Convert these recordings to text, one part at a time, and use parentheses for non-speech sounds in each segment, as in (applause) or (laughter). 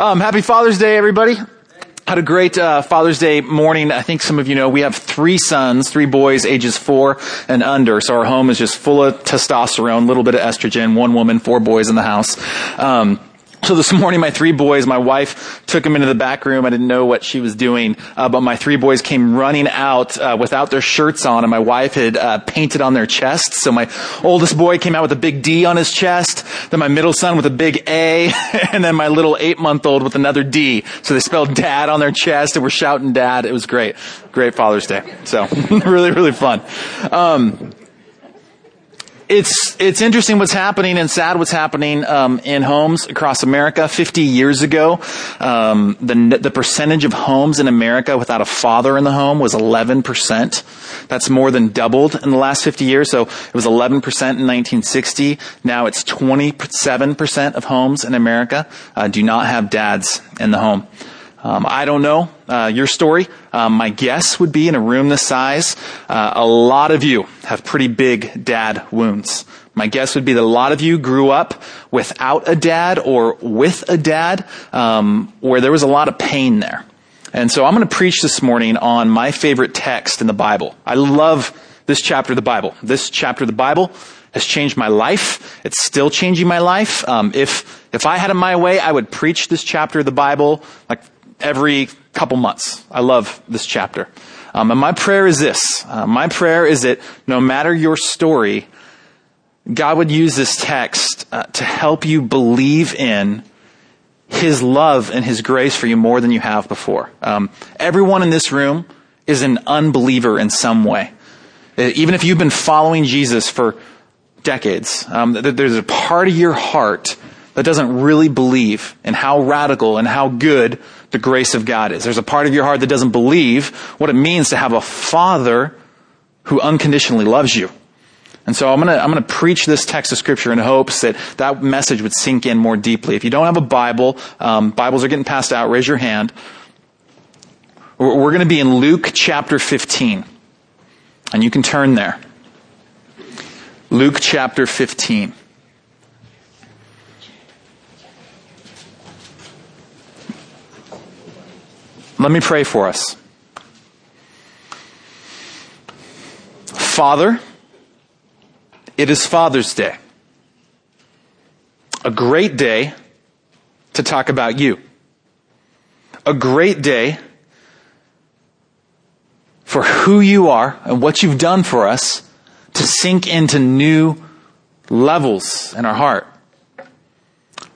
Um, happy Father's Day, everybody. Had a great uh, Father's Day morning. I think some of you know we have three sons, three boys, ages four and under. So our home is just full of testosterone, a little bit of estrogen, one woman, four boys in the house. Um, so this morning, my three boys, my wife took them into the back room. I didn't know what she was doing, uh, but my three boys came running out uh, without their shirts on, and my wife had uh, painted on their chests. So my oldest boy came out with a big D on his chest, then my middle son with a big A, (laughs) and then my little eight-month-old with another D. So they spelled Dad on their chest, and were shouting Dad. It was great, great Father's Day. So (laughs) really, really fun. Um, it's it's interesting what's happening and sad what's happening um, in homes across America. Fifty years ago, um, the the percentage of homes in America without a father in the home was eleven percent. That's more than doubled in the last fifty years. So it was eleven percent in 1960. Now it's twenty seven percent of homes in America uh, do not have dads in the home. Um, I don't know uh, your story. Um, my guess would be in a room this size, uh, a lot of you have pretty big dad wounds. My guess would be that a lot of you grew up without a dad or with a dad, um, where there was a lot of pain there. And so I'm going to preach this morning on my favorite text in the Bible. I love this chapter of the Bible. This chapter of the Bible has changed my life. It's still changing my life. Um, if if I had it my way, I would preach this chapter of the Bible like every couple months. I love this chapter. Um, and my prayer is this. Uh, my prayer is that no matter your story, God would use this text uh, to help you believe in His love and His grace for you more than you have before. Um, everyone in this room is an unbeliever in some way. Uh, even if you've been following Jesus for decades, um, there's a part of your heart that doesn't really believe in how radical and how good the grace of God is. There's a part of your heart that doesn't believe what it means to have a father who unconditionally loves you. And so I'm gonna, I'm gonna preach this text of scripture in hopes that that message would sink in more deeply. If you don't have a Bible, um, Bibles are getting passed out, raise your hand. We're, we're gonna be in Luke chapter 15. And you can turn there. Luke chapter 15. Let me pray for us. Father, it is Father's Day. A great day to talk about you. A great day for who you are and what you've done for us to sink into new levels in our heart.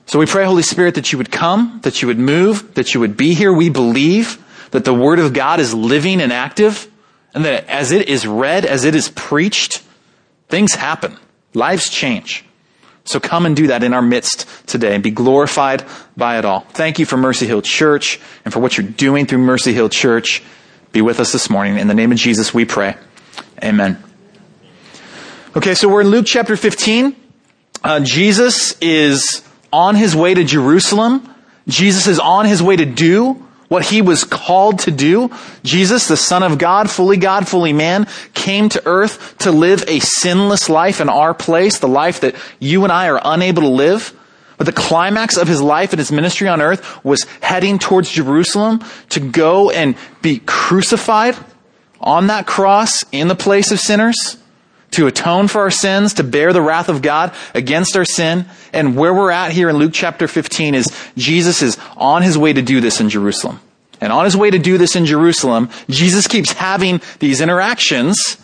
So we pray, Holy Spirit, that you would come, that you would move, that you would be here. We believe that the Word of God is living and active, and that as it is read, as it is preached, things happen. Lives change. So come and do that in our midst today and be glorified by it all. Thank you for Mercy Hill Church and for what you're doing through Mercy Hill Church. Be with us this morning. In the name of Jesus, we pray. Amen. Okay, so we're in Luke chapter 15. Uh, Jesus is on his way to Jerusalem. Jesus is on his way to do what he was called to do. Jesus, the Son of God, fully God, fully man, came to earth to live a sinless life in our place, the life that you and I are unable to live. But the climax of his life and his ministry on earth was heading towards Jerusalem to go and be crucified on that cross in the place of sinners to atone for our sins, to bear the wrath of God against our sin. And where we're at here in Luke chapter 15 is Jesus is on his way to do this in Jerusalem. And on his way to do this in Jerusalem, Jesus keeps having these interactions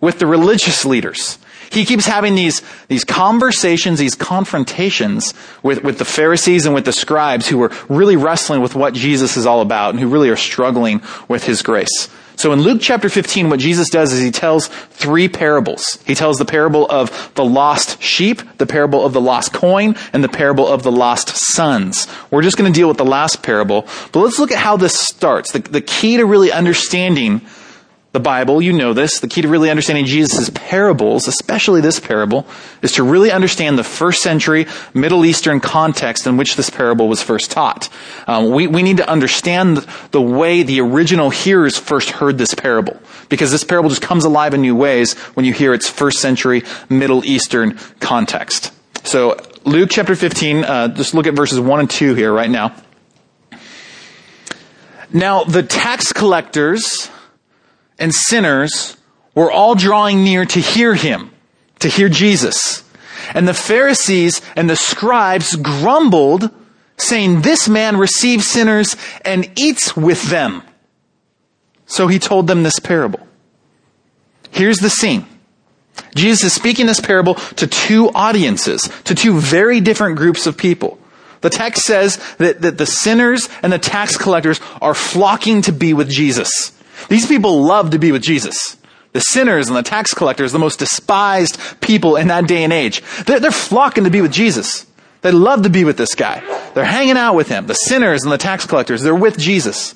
with the religious leaders. He keeps having these, these conversations, these confrontations with, with the Pharisees and with the scribes who are really wrestling with what Jesus is all about and who really are struggling with his grace. So in Luke chapter 15, what Jesus does is he tells three parables. He tells the parable of the lost sheep, the parable of the lost coin, and the parable of the lost sons. We're just going to deal with the last parable, but let's look at how this starts. The, the key to really understanding the Bible, you know this, the key to really understanding Jesus' parables, especially this parable, is to really understand the first century Middle Eastern context in which this parable was first taught. Um, we, we need to understand the way the original hearers first heard this parable, because this parable just comes alive in new ways when you hear its first century Middle Eastern context. So, Luke chapter 15, uh, just look at verses 1 and 2 here right now. Now, the tax collectors and sinners were all drawing near to hear him, to hear Jesus. And the Pharisees and the scribes grumbled, saying, This man receives sinners and eats with them. So he told them this parable. Here's the scene. Jesus is speaking this parable to two audiences, to two very different groups of people. The text says that, that the sinners and the tax collectors are flocking to be with Jesus. These people love to be with Jesus. The sinners and the tax collectors, the most despised people in that day and age. They're, they're flocking to be with Jesus. They love to be with this guy. They're hanging out with him. The sinners and the tax collectors, they're with Jesus.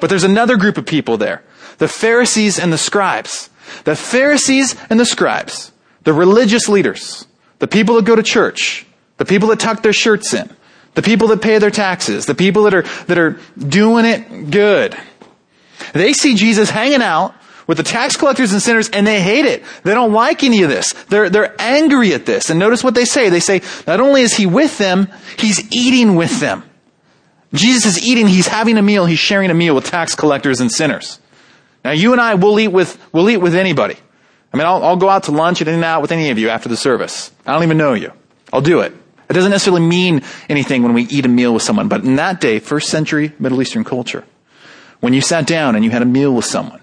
But there's another group of people there. The Pharisees and the scribes. The Pharisees and the scribes. The religious leaders. The people that go to church. The people that tuck their shirts in. The people that pay their taxes. The people that are, that are doing it good. They see Jesus hanging out with the tax collectors and sinners and they hate it. They don't like any of this. They're, they're angry at this. And notice what they say. They say, not only is he with them, he's eating with them. Jesus is eating, he's having a meal, he's sharing a meal with tax collectors and sinners. Now you and I will eat with, we'll eat with anybody. I mean, I'll, I'll go out to lunch and In-N-Out with any of you after the service. I don't even know you. I'll do it. It doesn't necessarily mean anything when we eat a meal with someone, but in that day, first century Middle Eastern culture, when you sat down and you had a meal with someone,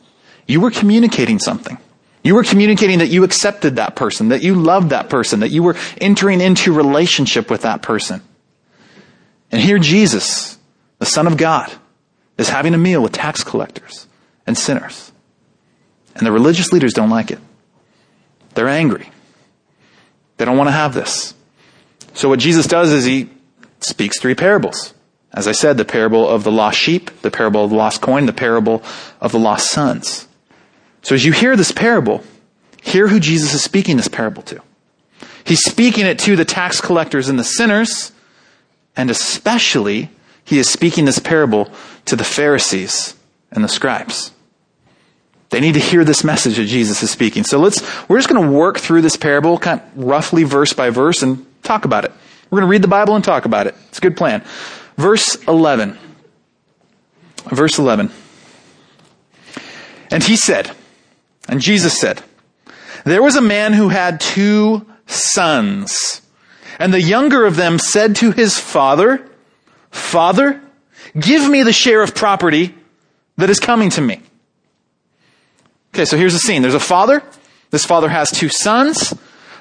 you were communicating something. You were communicating that you accepted that person, that you loved that person, that you were entering into relationship with that person. And here Jesus, the Son of God, is having a meal with tax collectors and sinners. And the religious leaders don't like it. They're angry. They don't want to have this. So what Jesus does is he speaks three parables. As I said, the parable of the lost sheep, the parable of the lost coin, the parable of the lost sons. So as you hear this parable, hear who Jesus is speaking this parable to. He's speaking it to the tax collectors and the sinners, and especially he is speaking this parable to the Pharisees and the scribes. They need to hear this message that Jesus is speaking. So let's, we're just going to work through this parable, kind of roughly verse by verse, and talk about it. We're going to read the Bible and talk about it. It's a good plan. Verse 11. Verse 11. And he said, and Jesus said, There was a man who had two sons. And the younger of them said to his father, Father, give me the share of property that is coming to me. Okay, so here's the scene. There's a father. This father has two sons.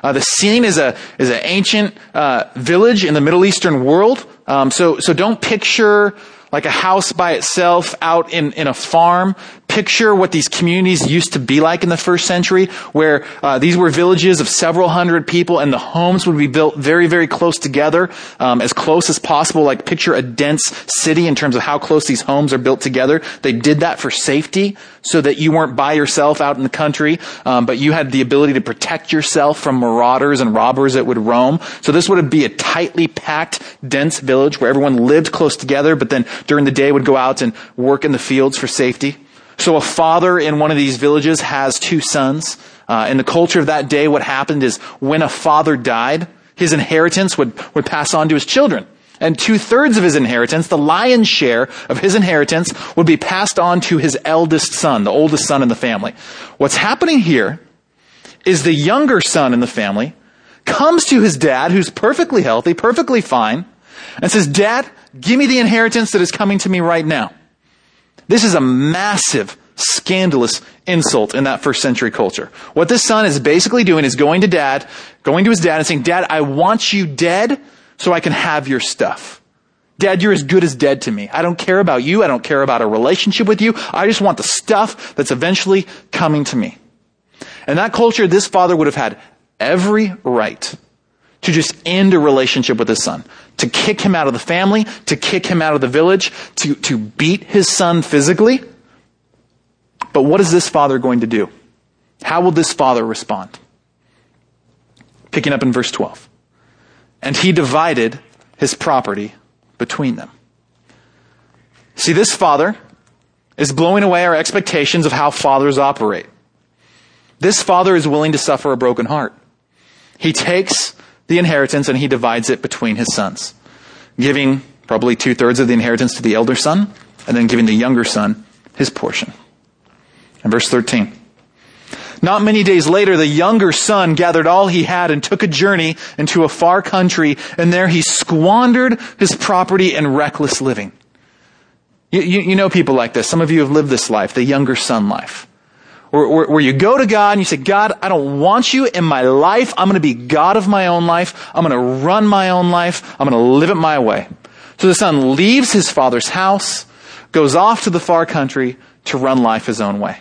Uh, the scene is a is an ancient uh, village in the Middle Eastern world. Um, so so don't picture like a house by itself out in, in a farm. Picture what these communities used to be like in the first century, where uh, these were villages of several hundred people, and the homes would be built very, very close together, um, as close as possible. Like picture a dense city in terms of how close these homes are built together. They did that for safety, so that you weren't by yourself out in the country, um, but you had the ability to protect yourself from marauders and robbers that would roam. So this would be a tightly packed, dense village where everyone lived close together, but then during the day would go out and work in the fields for safety. So a father in one of these villages has two sons. Uh, in the culture of that day, what happened is when a father died, his inheritance would, would pass on to his children. And two thirds of his inheritance, the lion's share of his inheritance, would be passed on to his eldest son, the oldest son in the family. What's happening here is the younger son in the family comes to his dad, who's perfectly healthy, perfectly fine, and says, Dad, give me the inheritance that is coming to me right now. This is a massive, scandalous insult in that first century culture. What this son is basically doing is going to dad, going to his dad and saying, Dad, I want you dead so I can have your stuff. Dad, you're as good as dead to me. I don't care about you. I don't care about a relationship with you. I just want the stuff that's eventually coming to me. In that culture, this father would have had every right to just end a relationship with his son, to kick him out of the family, to kick him out of the village, to, to beat his son physically. But what is this father going to do? How will this father respond? Picking up in verse 12. And he divided his property between them. See, this father is blowing away our expectations of how fathers operate. This father is willing to suffer a broken heart. He takes the inheritance and he divides it between his sons, giving probably two thirds of the inheritance to the elder son and then giving the younger son his portion. And verse 13. Not many days later, the younger son gathered all he had and took a journey into a far country, and there he squandered his property in reckless living. You, you, you know people like this. Some of you have lived this life, the younger son life. Where, where, where, you go to God and you say, God, I don't want you in my life. I'm going to be God of my own life. I'm going to run my own life. I'm going to live it my way. So the son leaves his father's house, goes off to the far country to run life his own way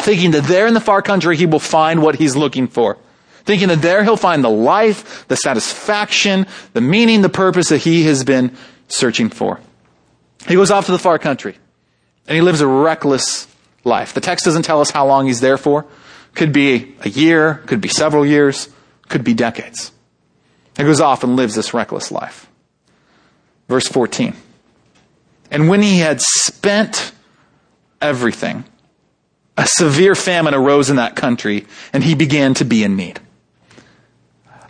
thinking that there in the far country he will find what he's looking for. Thinking that there he'll find the life, the satisfaction, the meaning, the purpose that he has been searching for. He goes off to the far country and he lives a reckless life. The text doesn't tell us how long he's there for. Could be a year, could be several years, could be decades. He goes off and lives this reckless life. Verse 14. And when he had spent everything, a severe famine arose in that country, and he began to be in need.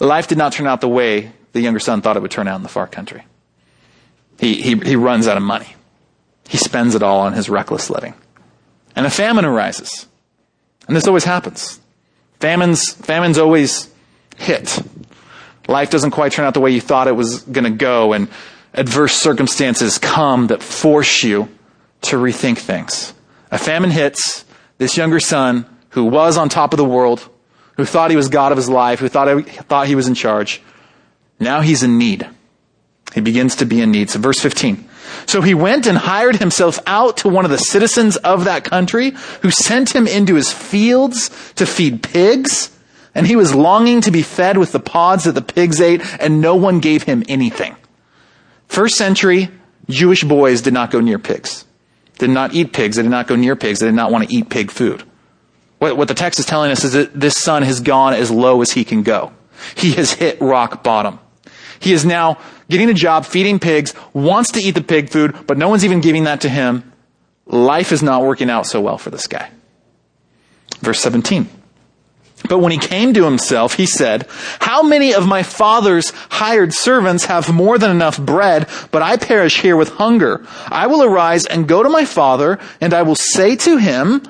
Life did not turn out the way the younger son thought it would turn out in the far country. He, he, he runs out of money. He spends it all on his reckless living. And a famine arises. And this always happens. Famines, famines always hit. Life doesn't quite turn out the way you thought it was going to go, and adverse circumstances come that force you to rethink things. A famine hits, this younger son who was on top of the world, who thought he was God of his life, who thought, thought he was in charge, now he's in need. He begins to be in need. So verse 15. So he went and hired himself out to one of the citizens of that country who sent him into his fields to feed pigs. And he was longing to be fed with the pods that the pigs ate and no one gave him anything. First century Jewish boys did not go near pigs did not eat pigs. They did not go near pigs. They did not want to eat pig food. What, what the text is telling us is that this son has gone as low as he can go. He has hit rock bottom. He is now getting a job feeding pigs, wants to eat the pig food, but no one's even giving that to him. Life is not working out so well for this guy. Verse 17. But when he came to himself, he said, How many of my father's hired servants have more than enough bread, but I perish here with hunger? I will arise and go to my father, and I will say to him,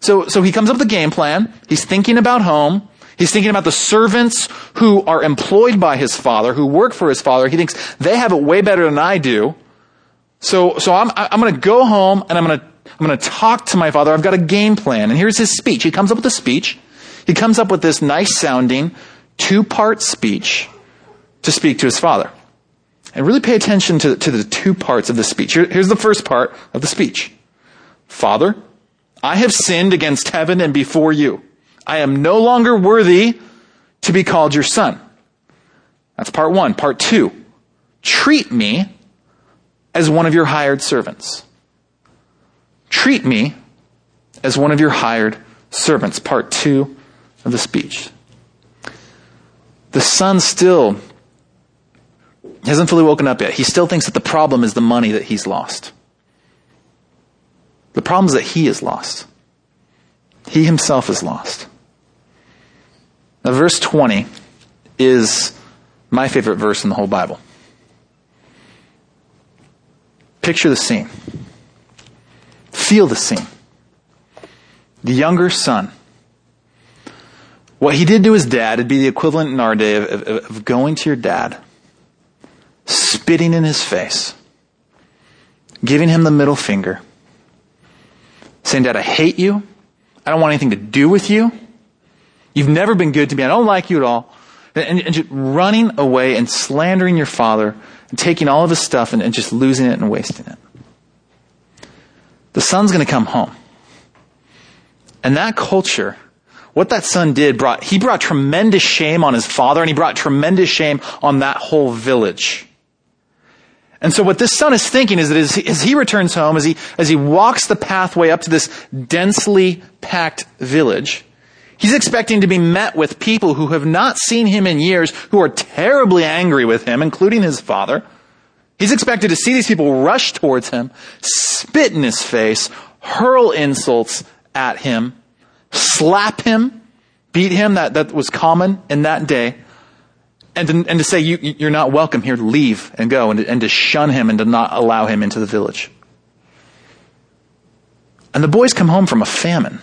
so, so he comes up with a game plan. He's thinking about home. He's thinking about the servants who are employed by his father, who work for his father. He thinks they have it way better than I do. So, so I'm, I'm going to go home and I'm going to, I'm going to talk to my father. I've got a game plan. And here's his speech. He comes up with a speech. He comes up with this nice sounding two part speech to speak to his father. And really pay attention to, to the two parts of the speech. Here, here's the first part of the speech. Father, I have sinned against heaven and before you. I am no longer worthy to be called your son. That's part one. Part two. Treat me as one of your hired servants. Treat me as one of your hired servants. Part two of the speech. The son still hasn't fully woken up yet. He still thinks that the problem is the money that he's lost. The problem is that he is lost. He himself is lost. Now, verse 20 is my favorite verse in the whole Bible. Picture the scene. Feel the scene. The younger son what he did to his dad would be the equivalent in our day of, of, of going to your dad, spitting in his face, giving him the middle finger, saying, Dad, I hate you. I don't want anything to do with you. You've never been good to me. I don't like you at all. And, and just running away and slandering your father and taking all of his stuff and, and just losing it and wasting it. The son's going to come home. And that culture what that son did brought, he brought tremendous shame on his father and he brought tremendous shame on that whole village. And so what this son is thinking is that as he, as he returns home, as he, as he walks the pathway up to this densely packed village, he's expecting to be met with people who have not seen him in years, who are terribly angry with him, including his father. He's expected to see these people rush towards him, spit in his face, hurl insults at him, slap him, beat him, that, that was common in that day, and to, and to say, you, you're not welcome here, leave and go, and, and to shun him and to not allow him into the village. And the boys come home from a famine.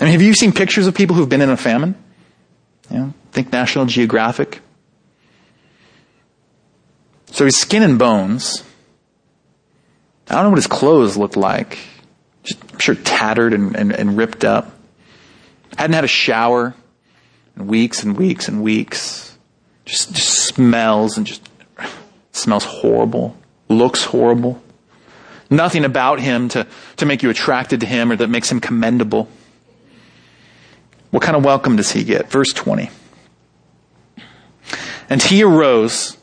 I mean, have you seen pictures of people who've been in a famine? You know, think National Geographic. So he's skin and bones. I don't know what his clothes looked like. Just, I'm sure tattered and, and, and ripped up. Hadn't had a shower in weeks and weeks and weeks. Just, just smells and just smells horrible. Looks horrible. Nothing about him to, to make you attracted to him or that makes him commendable. What kind of welcome does he get? Verse 20. And he arose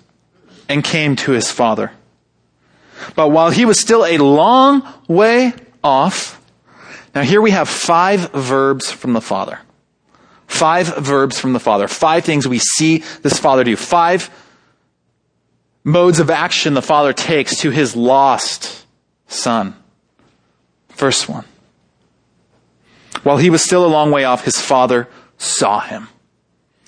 and came to his father. But while he was still a long way off, now here we have five verbs from the father. Five verbs from the father. Five things we see this father do. Five modes of action the father takes to his lost son. First one. While he was still a long way off, his father saw him.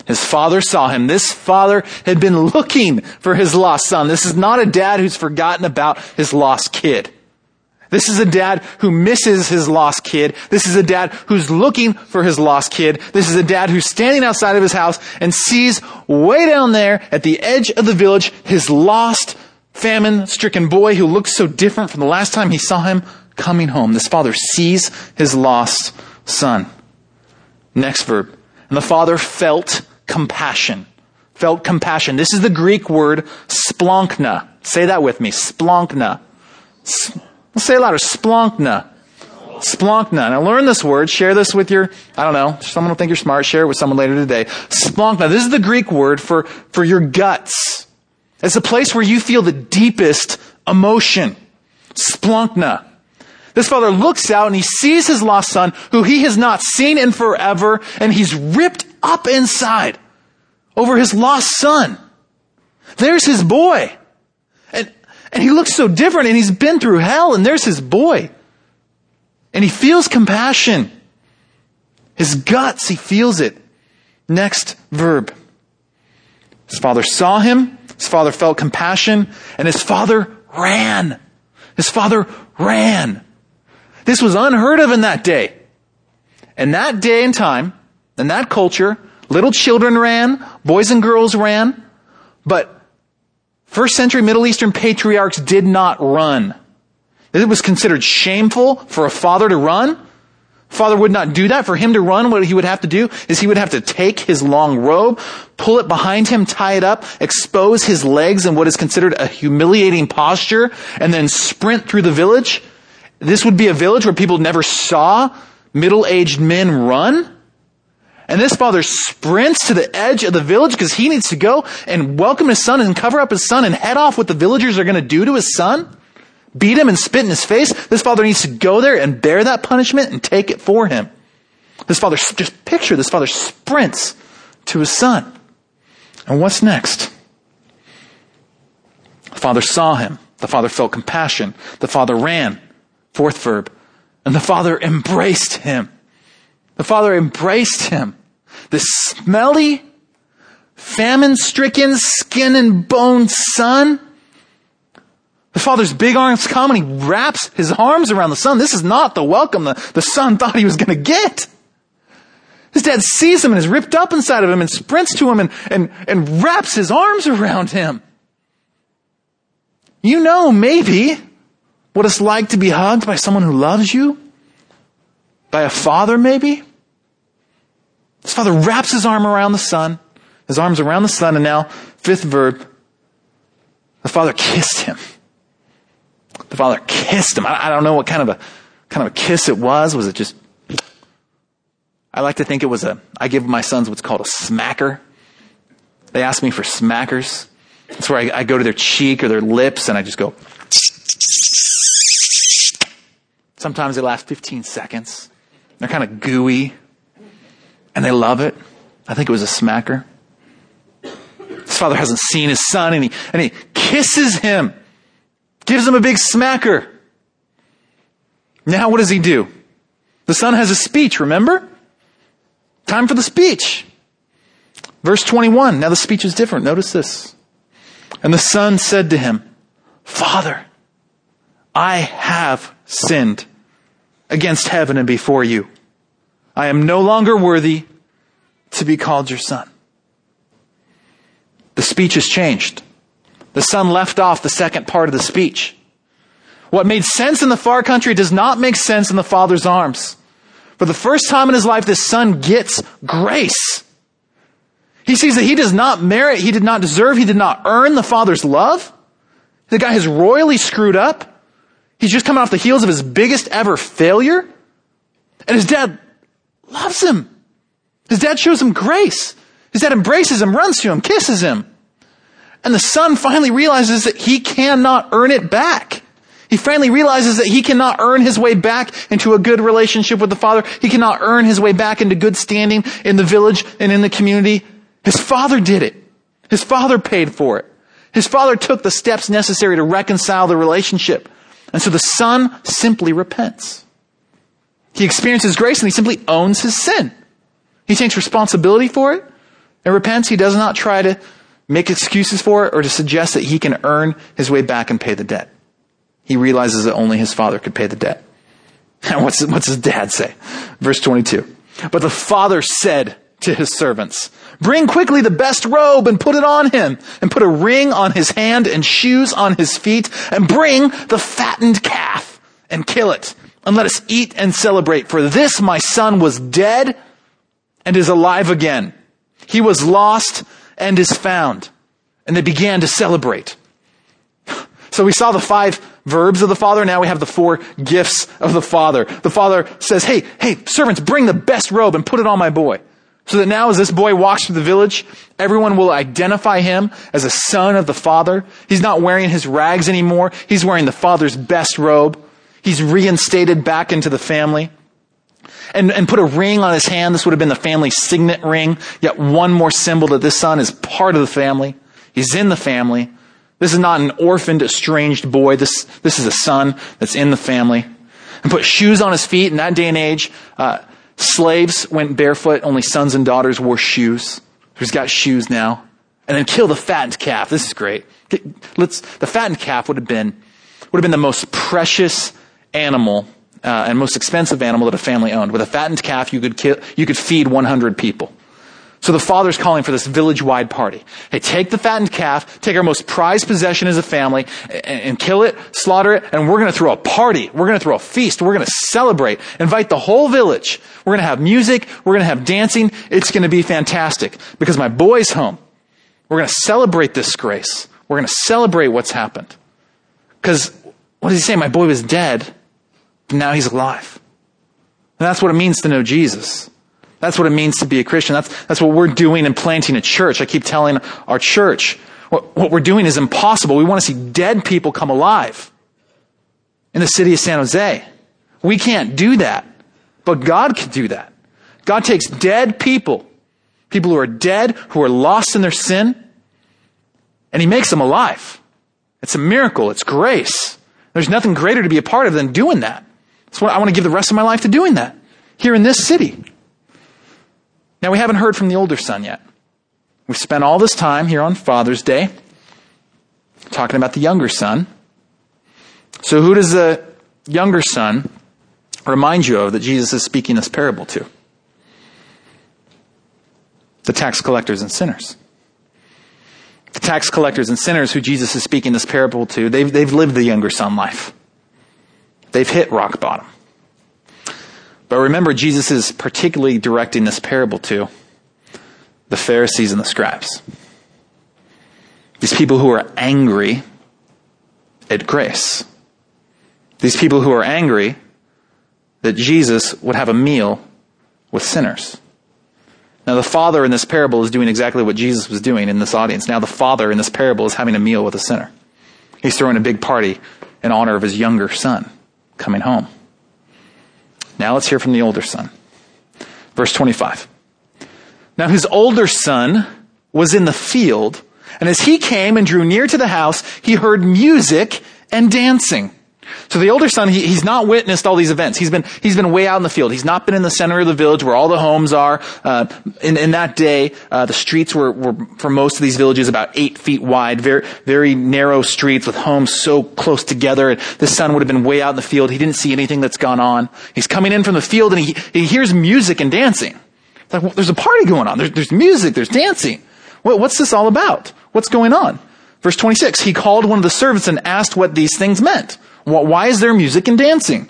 His father saw him. This father had been looking for his lost son. This is not a dad who's forgotten about his lost kid. This is a dad who misses his lost kid. This is a dad who's looking for his lost kid. This is a dad who's standing outside of his house and sees way down there at the edge of the village his lost, famine stricken boy who looks so different from the last time he saw him coming home. This father sees his lost son. Next verb. And the father felt compassion. Felt compassion. This is the Greek word splanchna. Say that with me. Splanchna. Say it louder. Splanchna. Splanchna. Now learn this word. Share this with your, I don't know, someone will think you're smart. Share it with someone later today. Splanchna. This is the Greek word for, for your guts. It's a place where you feel the deepest emotion. Splanchna. This father looks out and he sees his lost son, who he has not seen in forever, and he's ripped up inside over his lost son. There's his boy. And, and he looks so different and he's been through hell and there's his boy. And he feels compassion. His guts, he feels it. Next verb. His father saw him. His father felt compassion and his father ran. His father ran. This was unheard of in that day. In that day and time, in that culture, little children ran, boys and girls ran, but first century Middle Eastern patriarchs did not run. It was considered shameful for a father to run. Father would not do that. For him to run, what he would have to do is he would have to take his long robe, pull it behind him, tie it up, expose his legs in what is considered a humiliating posture, and then sprint through the village. This would be a village where people never saw middle-aged men run. And this father sprints to the edge of the village because he needs to go and welcome his son and cover up his son and head off what the villagers are going to do to his son. Beat him and spit in his face. This father needs to go there and bear that punishment and take it for him. This father, just picture this father sprints to his son. And what's next? The father saw him. The father felt compassion. The father ran. Fourth verb. And the father embraced him. The father embraced him. The smelly, famine stricken, skin and bone son. The father's big arms come and he wraps his arms around the son. This is not the welcome the, the son thought he was going to get. His dad sees him and is ripped up inside of him and sprints to him and, and, and wraps his arms around him. You know, maybe, what it's like to be hugged by someone who loves you? By a father, maybe? His father wraps his arm around the son, his arms around the son, and now, fifth verb, the father kissed him. The father kissed him. I, I don't know what kind of a, kind of a kiss it was. Was it just, I like to think it was a, I give my sons what's called a smacker. They ask me for smackers. That's where I, I go to their cheek or their lips and I just go, Sometimes they last 15 seconds. They're kind of gooey and they love it. I think it was a smacker. His father hasn't seen his son and he, and he kisses him, gives him a big smacker. Now what does he do? The son has a speech, remember? Time for the speech. Verse 21. Now the speech is different. Notice this. And the son said to him, Father, I have sinned against heaven and before you. I am no longer worthy to be called your son. The speech has changed. The son left off the second part of the speech. What made sense in the far country does not make sense in the father's arms. For the first time in his life, this son gets grace. He sees that he does not merit, he did not deserve, he did not earn the father's love. The guy has royally screwed up. He's just coming off the heels of his biggest ever failure. And his dad loves him. His dad shows him grace. His dad embraces him, runs to him, kisses him. And the son finally realizes that he cannot earn it back. He finally realizes that he cannot earn his way back into a good relationship with the father. He cannot earn his way back into good standing in the village and in the community. His father did it. His father paid for it. His father took the steps necessary to reconcile the relationship. And so the son simply repents. He experiences grace and he simply owns his sin. He takes responsibility for it and repents. He does not try to make excuses for it or to suggest that he can earn his way back and pay the debt. He realizes that only his father could pay the debt. And (laughs) what's, what's his dad say? Verse 22. But the father said to his servants, bring quickly the best robe and put it on him and put a ring on his hand and shoes on his feet and bring the fattened calf and kill it and let us eat and celebrate. For this my son was dead and is alive again. He was lost and is found. And they began to celebrate. So we saw the five verbs of the Father. Now we have the four gifts of the Father. The Father says, Hey, hey, servants, bring the best robe and put it on my boy. So that now as this boy walks through the village, everyone will identify him as a son of the Father. He's not wearing his rags anymore. He's wearing the Father's best robe. He's reinstated back into the family. And, and put a ring on his hand. This would have been the family signet ring. Yet one more symbol that this son is part of the family. He's in the family. This is not an orphaned, estranged boy. This, this is a son that's in the family. And put shoes on his feet. In that day and age, uh, slaves went barefoot. Only sons and daughters wore shoes. He's got shoes now. And then kill the fattened calf. This is great. Let's, the fattened calf would have been, would have been the most precious animal uh, and most expensive animal that a family owned. With a fattened calf, you could kill, you could feed 100 people. So the father's calling for this village-wide party. Hey, take the fattened calf, take our most prized possession as a family, and, and kill it, slaughter it, and we're gonna throw a party. We're gonna throw a feast. We're gonna celebrate. Invite the whole village. We're gonna have music. We're gonna have dancing. It's gonna be fantastic. Because my boy's home. We're gonna celebrate this grace. We're gonna celebrate what's happened. Because, what does he say? My boy was dead, but now he's alive. And that's what it means to know Jesus. That's what it means to be a Christian. That's, that's what we're doing in planting a church. I keep telling our church, what, what we're doing is impossible. We want to see dead people come alive in the city of San Jose. We can't do that, but God can do that. God takes dead people, people who are dead, who are lost in their sin, and He makes them alive. It's a miracle. It's grace. There's nothing greater to be a part of than doing that. That's what I want to give the rest of my life to doing that here in this city. Now, we haven't heard from the older son yet. We've spent all this time here on Father's Day talking about the younger son. So, who does the younger son remind you of that Jesus is speaking this parable to? The tax collectors and sinners. The tax collectors and sinners who Jesus is speaking this parable to, they've, they've lived the younger son life. They've hit rock bottom. But remember, Jesus is particularly directing this parable to the Pharisees and the scribes. These people who are angry at grace. These people who are angry that Jesus would have a meal with sinners. Now, the father in this parable is doing exactly what Jesus was doing in this audience. Now, the father in this parable is having a meal with a sinner. He's throwing a big party in honor of his younger son coming home. Now let's hear from the older son. Verse 25. Now his older son was in the field, and as he came and drew near to the house, he heard music and dancing. So the older son, he, he's not witnessed all these events. He's been, he's been way out in the field. He's not been in the center of the village where all the homes are. Uh, in, in that day, uh, the streets were, were, for most of these villages, about eight feet wide, very, very narrow streets with homes so close together. And the son would have been way out in the field. He didn't see anything that's gone on. He's coming in from the field and he, he hears music and dancing. It's Like, well, there's a party going on. There's, there's music. There's dancing. What, what's this all about? What's going on? Verse 26, he called one of the servants and asked what these things meant. Why is there music and dancing?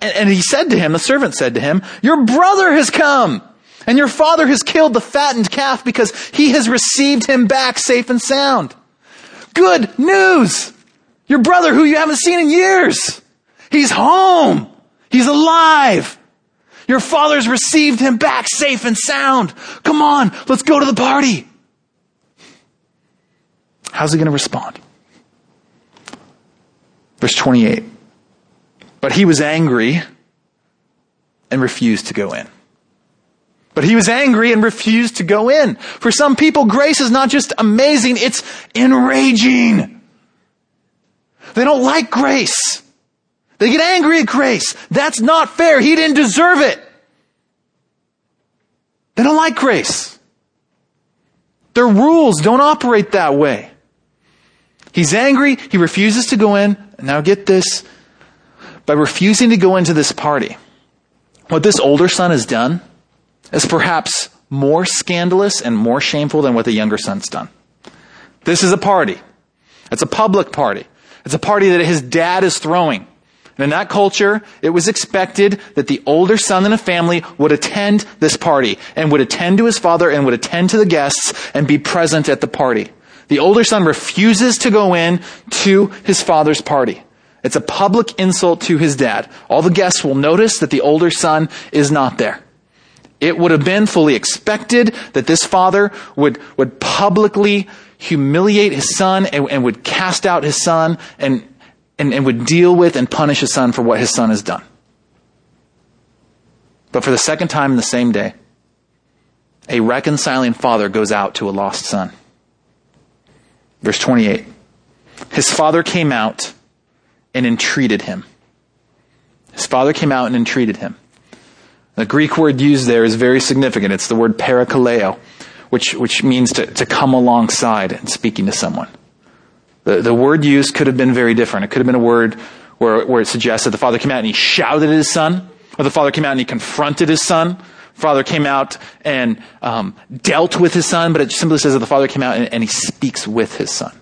And, he said to him, the servant said to him, your brother has come and your father has killed the fattened calf because he has received him back safe and sound. Good news! Your brother who you haven't seen in years. He's home. He's alive. Your father's received him back safe and sound. Come on, let's go to the party. How's he going to respond? Verse 28. But he was angry and refused to go in. But he was angry and refused to go in. For some people, grace is not just amazing, it's enraging. They don't like grace. They get angry at grace. That's not fair. He didn't deserve it. They don't like grace. Their rules don't operate that way. He's angry. He refuses to go in. Now get this. By refusing to go into this party, what this older son has done is perhaps more scandalous and more shameful than what the younger son's done. This is a party. It's a public party. It's a party that his dad is throwing. And in that culture, it was expected that the older son in a family would attend this party and would attend to his father and would attend to the guests and be present at the party. The older son refuses to go in to his father's party. It's a public insult to his dad. All the guests will notice that the older son is not there. It would have been fully expected that this father would, would publicly humiliate his son and, and would cast out his son and, and, and would deal with and punish his son for what his son has done. But for the second time in the same day, a reconciling father goes out to a lost son. Verse 28. His father came out and entreated him. His father came out and entreated him. The Greek word used there is very significant. It's the word parakaleo, which, which means to, to come alongside and speaking to someone. The, the word used could have been very different. It could have been a word where, where it suggests that the father came out and he shouted at his son, the father came out and he confronted his son, father came out and um, dealt with his son, but it simply says that the father came out and, and he speaks with his son.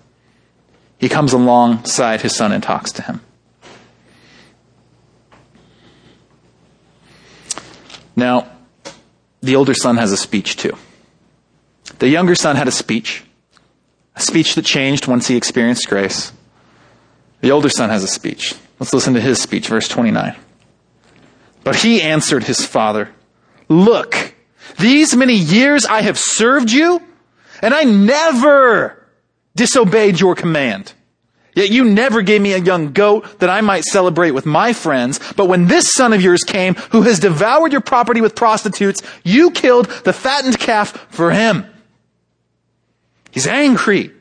He comes alongside his son and talks to him. Now, the older son has a speech too. The younger son had a speech, a speech that changed once he experienced grace. The older son has a speech. Let's listen to his speech, verse 29. But he answered his father, Look, these many years I have served you, and I never disobeyed your command. Yet you never gave me a young goat that I might celebrate with my friends. But when this son of yours came, who has devoured your property with prostitutes, you killed the fattened calf for him. He's angry.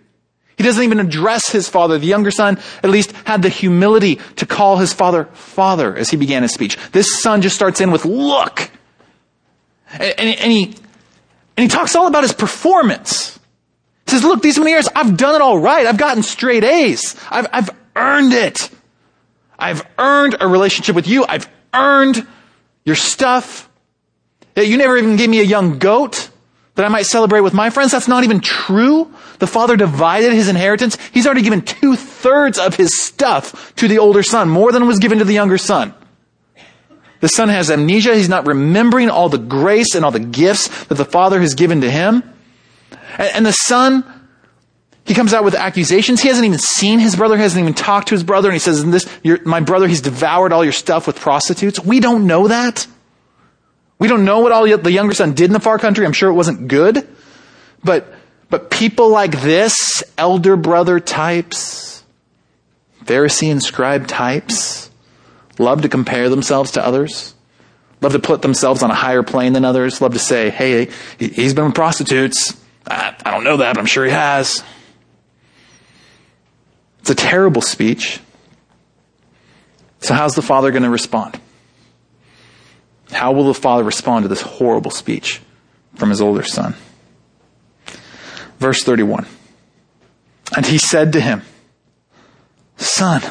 He doesn't even address his father. The younger son at least had the humility to call his father father as he began his speech. This son just starts in with, look, and, and, he, and he talks all about his performance. He says, look, these many years, I've done it all right. I've gotten straight A's. I've, I've earned it. I've earned a relationship with you. I've earned your stuff. You never even gave me a young goat that I might celebrate with my friends. That's not even true. The father divided his inheritance. He's already given two thirds of his stuff to the older son, more than was given to the younger son. The son has amnesia. He's not remembering all the grace and all the gifts that the father has given to him. And, the son, he comes out with accusations. He hasn't even seen his brother, he hasn't even talked to his brother, and he says, this, my brother, he's devoured all your stuff with prostitutes. We don't know that. We don't know what all the younger son did in the far country. I'm sure it wasn't good. But, but people like this, elder brother types, Pharisee and scribe types, love to compare themselves to others, love to put themselves on a higher plane than others, love to say, hey, he's been with prostitutes. I, I don't know that, but I'm sure he has. It's a terrible speech. So how's the father going to respond? How will the father respond to this horrible speech from his older son? Verse 31. And he said to him, Son.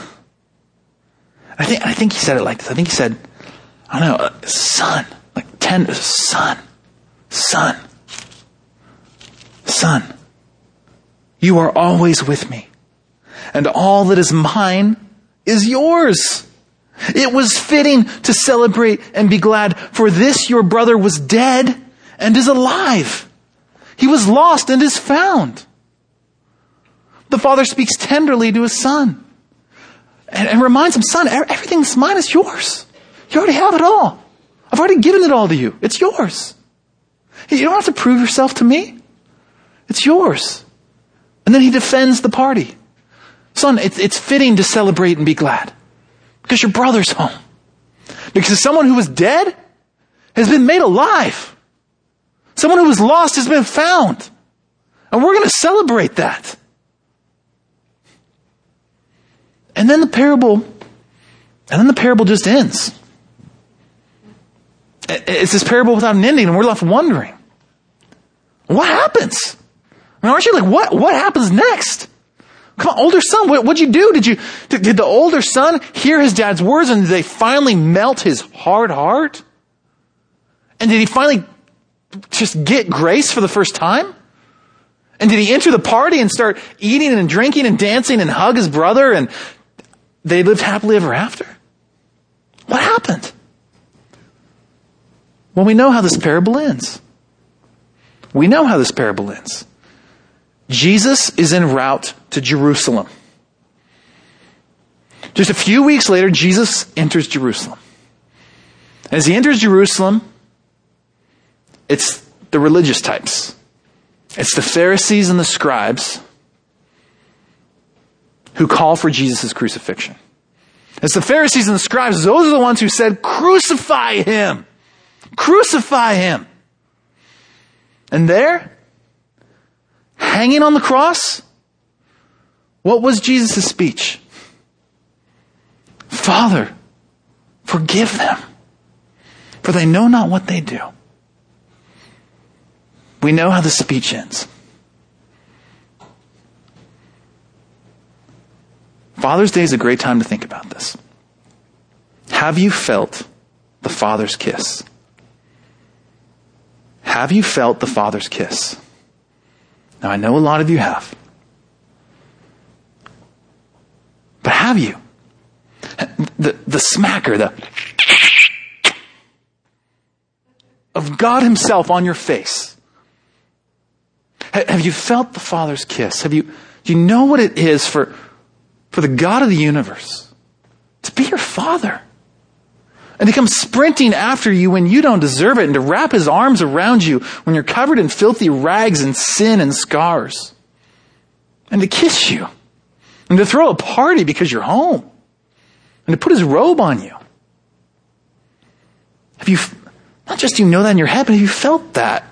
I think, I think he said it like this. I think he said, I don't know, uh, son, like tender, son, son, son. You are always with me, and all that is mine is yours. It was fitting to celebrate and be glad, for this your brother was dead and is alive. He was lost and is found. The father speaks tenderly to his son and, and reminds him, son, everything's mine is yours. You already have it all. I've already given it all to you. It's yours. You don't have to prove yourself to me. It's yours. And then he defends the party. Son, it's, it's fitting to celebrate and be glad. Because your brother's home. Because someone who was dead has been made alive. Someone who was lost has been found. And we're going to celebrate that. And then the parable, and then the parable just ends. It's this parable without an ending, and we're left wondering, what happens? I mean, aren't you like, what, what happens next? Come on, older son, what, what'd you do? Did you, did, did the older son hear his dad's words and did they finally melt his hard heart? And did he finally just get grace for the first time? And did he enter the party and start eating and drinking and dancing and hug his brother and they lived happily ever after? What happened? Well, we know how this parable ends. We know how this parable ends. Jesus is en route to Jerusalem. Just a few weeks later, Jesus enters Jerusalem. As he enters Jerusalem, it's the religious types. It's the Pharisees and the scribes who call for Jesus' crucifixion. It's the Pharisees and the scribes. Those are the ones who said, crucify him. Crucify him. And there, hanging on the cross, what was Jesus' speech? Father, forgive them, for they know not what they do. We know how the speech ends. Father's Day is a great time to think about this. Have you felt the Father's kiss? Have you felt the Father's kiss? Now, I know a lot of you have. But have you? The, the smacker, the of God Himself on your face. Have you felt the Father's kiss? Have you, do you know what it is for, for the God of the universe to be your Father? and to come sprinting after you when you don't deserve it and to wrap his arms around you when you're covered in filthy rags and sin and scars and to kiss you and to throw a party because you're home and to put his robe on you. Have you, not just you know that in your head, but have you felt that?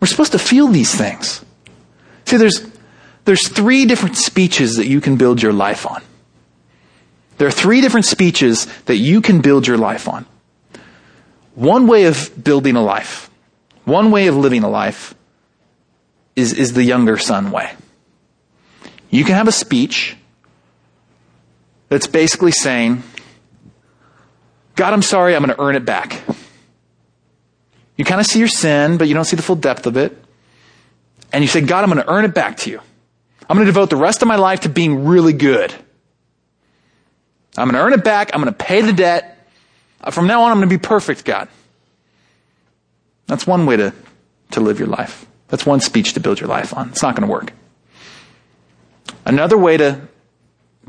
We're supposed to feel these things. See, there's, there's three different speeches that you can build your life on. There are three different speeches that you can build your life on. One way of building a life, one way of living a life is, is the younger son way. You can have a speech that's basically saying, God, I'm sorry, I'm going to earn it back. You kind of see your sin, but you don't see the full depth of it. And you say, God, I'm going to earn it back to you. I'm going to devote the rest of my life to being really good. I'm going to earn it back. I'm going to pay the debt. Uh, from now on, I'm going to be perfect, God. That's one way to, to live your life. That's one speech to build your life on. It's not going to work. Another way to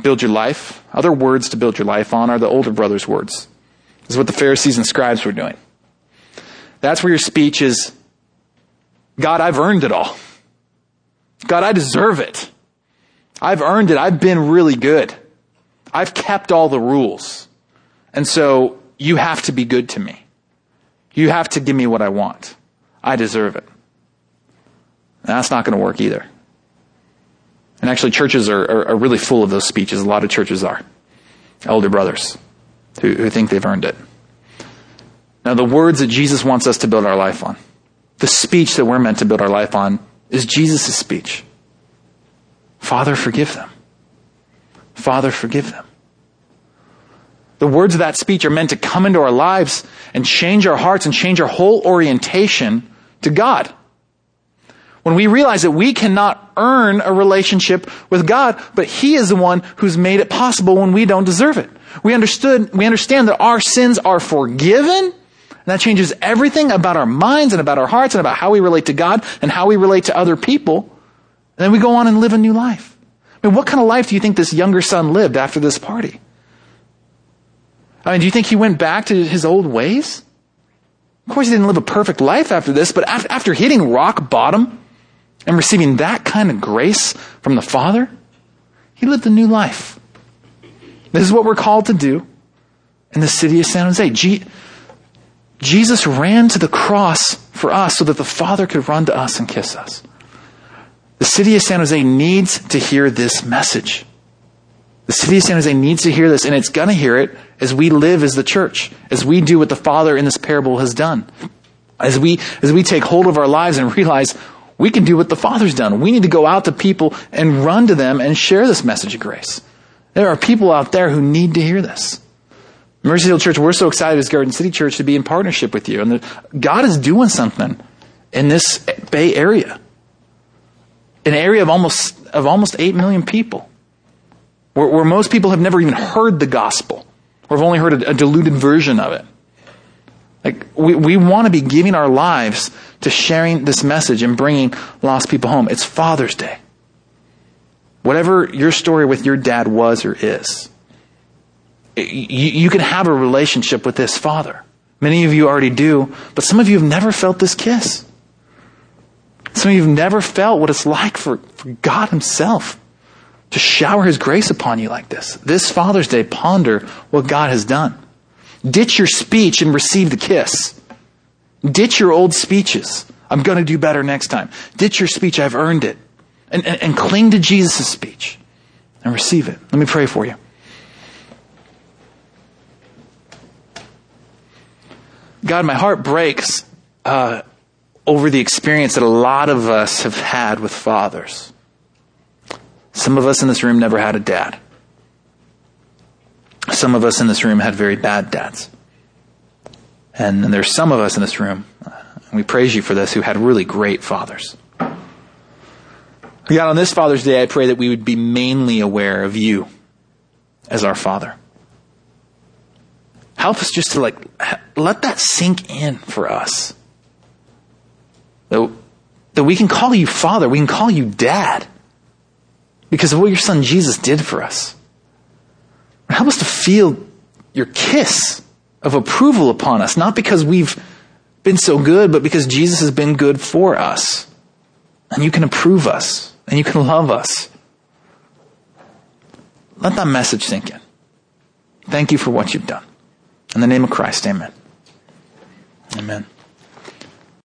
build your life, other words to build your life on, are the older brother's words. This is what the Pharisees and scribes were doing. That's where your speech is God, I've earned it all. God, I deserve it. I've earned it. I've been really good. I've kept all the rules. And so you have to be good to me. You have to give me what I want. I deserve it. And that's not going to work either. And actually, churches are, are, are, really full of those speeches. A lot of churches are. elder brothers who, who think they've earned it. Now, the words that Jesus wants us to build our life on, the speech that we're meant to build our life on, is Jesus' speech. Father, forgive them. Father, forgive them. The words of that speech are meant to come into our lives and change our hearts and change our whole orientation to God. When we realize that we cannot earn a relationship with God, but He is the one who's made it possible when we don't deserve it. We understood, we understand that our sins are forgiven, that changes everything about our minds and about our hearts and about how we relate to God and how we relate to other people. And then we go on and live a new life. I mean, what kind of life do you think this younger son lived after this party? I mean, do you think he went back to his old ways? Of course, he didn't live a perfect life after this, but after hitting rock bottom and receiving that kind of grace from the Father, he lived a new life. This is what we're called to do in the city of San Jose. Jesus ran to the cross for us so that the Father could run to us and kiss us. The city of San Jose needs to hear this message. The city of San Jose needs to hear this, and it's going to hear it as we live as the church, as we do what the Father in this parable has done. As we, as we take hold of our lives and realize we can do what the Father's done. We need to go out to people and run to them and share this message of grace. There are people out there who need to hear this. Mercy Hill Church, we're so excited as Garden City Church to be in partnership with you. And the, God is doing something in this Bay Area. An area of almost, of almost 8 million people where, where most people have never even heard the gospel, or have only heard a, a diluted version of it. Like, we, we want to be giving our lives to sharing this message and bringing lost people home. It's Father's Day. Whatever your story with your dad was or is, you, you can have a relationship with this Father. Many of you already do, but some of you have never felt this kiss. Some of you have never felt what it's like for, for God Himself to shower His grace upon you like this. This Father's Day, ponder what God has done. Ditch your speech and receive the kiss. Ditch your old speeches. I'm going to do better next time. Ditch your speech. I've earned it. And, and, and cling to Jesus' speech and receive it. Let me pray for you. God, my heart breaks uh, over the experience that a lot of us have had with fathers. Some of us in this room never had a dad. Some of us in this room had very bad dads. And, and there's some of us in this room, and we praise you for this, who had really great fathers. God, on this Father's Day, I pray that we would be mainly aware of you as our Father. Help us just to like, let that sink in for us. That, that we can call you Father, we can call you Dad because of what your son Jesus did for us. Help us to feel your kiss of approval upon us, not because we've been so good, but because Jesus has been good for us. And you can approve us, and you can love us. Let that message sink in. Thank you for what you've done. In the name of Christ, amen. Amen.